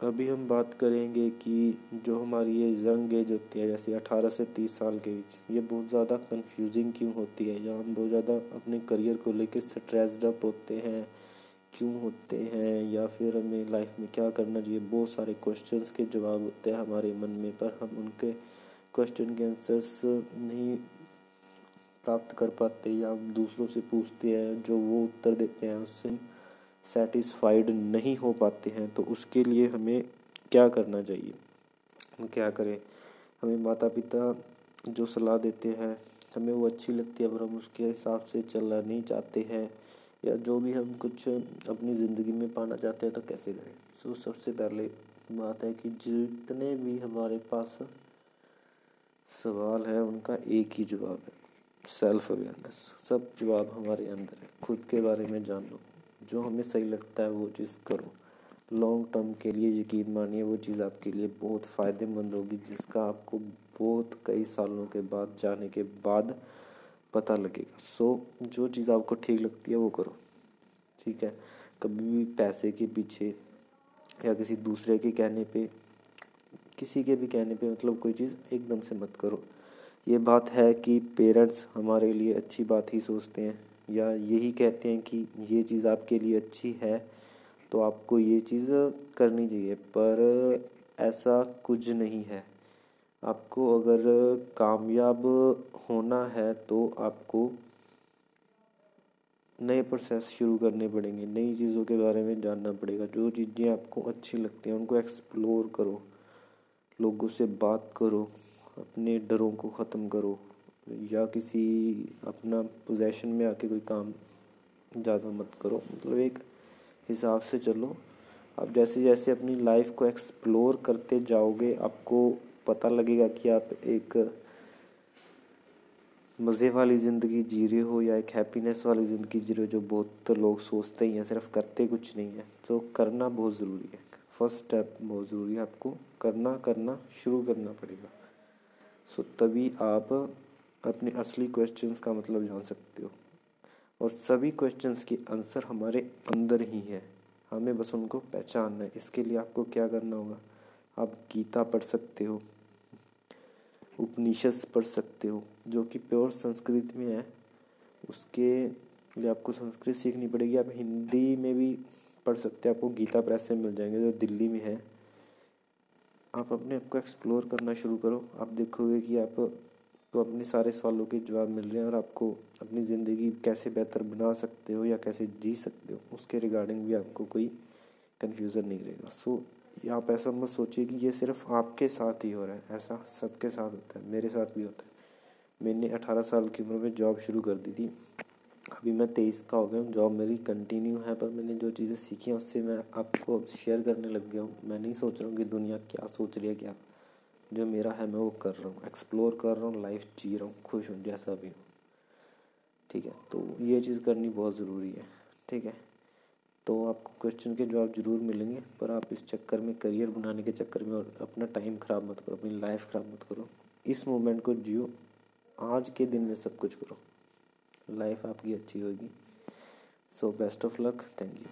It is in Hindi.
अभी हम बात करेंगे कि जो हमारी ये यंग एज होती है जैसे अठारह से तीस साल के बीच, ये बहुत ज़्यादा कंफ्यूजिंग क्यों होती है? या हम बहुत ज़्यादा अपने करियर को लेकर स्ट्रेस्ड अप होते हैं, क्यों होते हैं? या फिर हमें लाइफ में क्या करना चाहिए? बहुत सारे क्वेश्चंस के जवाब होते हैं हमारे मन में, पर हम उनके क्वेश्चन के आंसर्स नहीं प्राप्त कर पाते या हम दूसरों से पूछते हैं, जो वो उत्तर देते हैं उससे। सेटिस्फाइड नहीं हो पाते हैं तो उसके लिए हमें क्या करना चाहिए? हम क्या करें? हमें माता पिता जो सलाह देते हैं, हमें वो अच्छी लगती है पर हम उसके हिसाब से चलना नहीं चाहते हैं, या जो भी हम कुछ अपनी ज़िंदगी में पाना चाहते हैं तो कैसे करें? सो सबसे पहले बात है कि जितने भी हमारे पास सवाल है, उनका एक ही जवाब है सेल्फ अवेयरनेस सब जवाब हमारे अंदर है। खुद के बारे में जान जो हमें सही लगता है वो चीज़ करो। लॉन्ग टर्म के लिए यकीन मानिए वो चीज़ आपके लिए बहुत फ़ायदेमंद होगी जिसका आपको बहुत कई सालों के बाद जाने के बाद पता लगेगा। सो so, जो चीज़ आपको ठीक लगती है वो करो। ठीक है? कभी भी पैसे के पीछे या किसी दूसरे के कहने पे किसी के भी कहने पे मतलब कोई चीज़ एकदम से मत करो। ये बात है कि पेरेंट्स हमारे लिए अच्छी बात ही सोचते हैं। या यही कहते हैं कि ये चीज़ आपके लिए अच्छी है तो आपको ये चीज़ करनी चाहिए। पर ऐसा कुछ नहीं है। आपको अगर कामयाब होना है तो आपको नए प्रोसेस शुरू करने पड़ेंगे। नई चीज़ों के बारे में जानना पड़ेगा। जो चीज़ें आपको अच्छी लगती हैं, उनको एक्सप्लोर करो। लोगों से बात करो। अपने डरों को ख़त्म करो। या किसी अपना पोजेशन में आके कोई काम ज़्यादा मत करो। मतलब एक हिसाब से चलो। आप जैसे जैसे अपनी लाइफ को एक्सप्लोर करते जाओगे, आपको पता लगेगा कि आप एक मज़े वाली ज़िंदगी जी रहे हो या एक हैप्पीनेस वाली ज़िंदगी जी रहे हो जो बहुत लोग सोचते ही हैं, सिर्फ़ करते कुछ नहीं है। तो करना बहुत ज़रूरी है। फ़र्स्ट स्टेप बहुत ज़रूरी है आपको। करना करना शुरू करना पड़ेगा। सो तभी आप अपने असली क्वेश्चंस का मतलब जान सकते हो। और सभी क्वेश्चंस के आंसर हमारे अंदर ही हैं। हमें बस उनको पहचानना है। इसके लिए आपको क्या करना होगा? आप गीता पढ़ सकते हो, उपनिषद पढ़ सकते हो, जो कि प्योर संस्कृत में है। उसके लिए आपको संस्कृत सीखनी पड़ेगी। आप हिंदी में भी पढ़ सकते हैं। आपको गीता प्रेस से मिल जाएँगे, जो दिल्ली में है। आप अपने आप को एक्सप्लोर करना शुरू करो। आप देखोगे कि आप तो अपने सारे सवालों के जवाब मिल रहे हैं और आपको अपनी ज़िंदगी कैसे बेहतर बना सकते हो या कैसे जी सकते हो, उसके रिगार्डिंग भी आपको कोई कन्फ्यूज़न नहीं रहेगा। सो आप ऐसा मत सोचिए कि ये सिर्फ़ आपके साथ ही हो रहा है, ऐसा सबके साथ होता है, मेरे साथ भी होता है। मैंने अठारह साल की उम्र में जॉब शुरू कर दी थी, अभी मैं तेईस का हो गया हूँ जॉब मेरी कंटिन्यू है, पर मैंने जो चीज़ें सीखी हैं, उससे मैं आपको अब शेयर करने लग गया हूँ। मैं नहीं सोच रहा हूँ कि दुनिया क्या सोच रही है, क्या जो मेरा है, मैं वो कर रहा हूँ एक्सप्लोर कर रहा हूँ लाइफ जी रहा हूँ, खुश हूँ, जैसा भी हूँ। ठीक है? तो ये चीज़ करनी बहुत ज़रूरी है, ठीक है? तो आपको क्वेश्चन के जवाब ज़रूर मिलेंगे, पर आप इस चक्कर में करियर बनाने के चक्कर में और अपना टाइम ख़राब मत करो, अपनी लाइफ ख़राब मत करो। इस मोमेंट को जियो, आज के दिन में सब कुछ करो। लाइफ आपकी अच्छी होगी। So best of luck thank you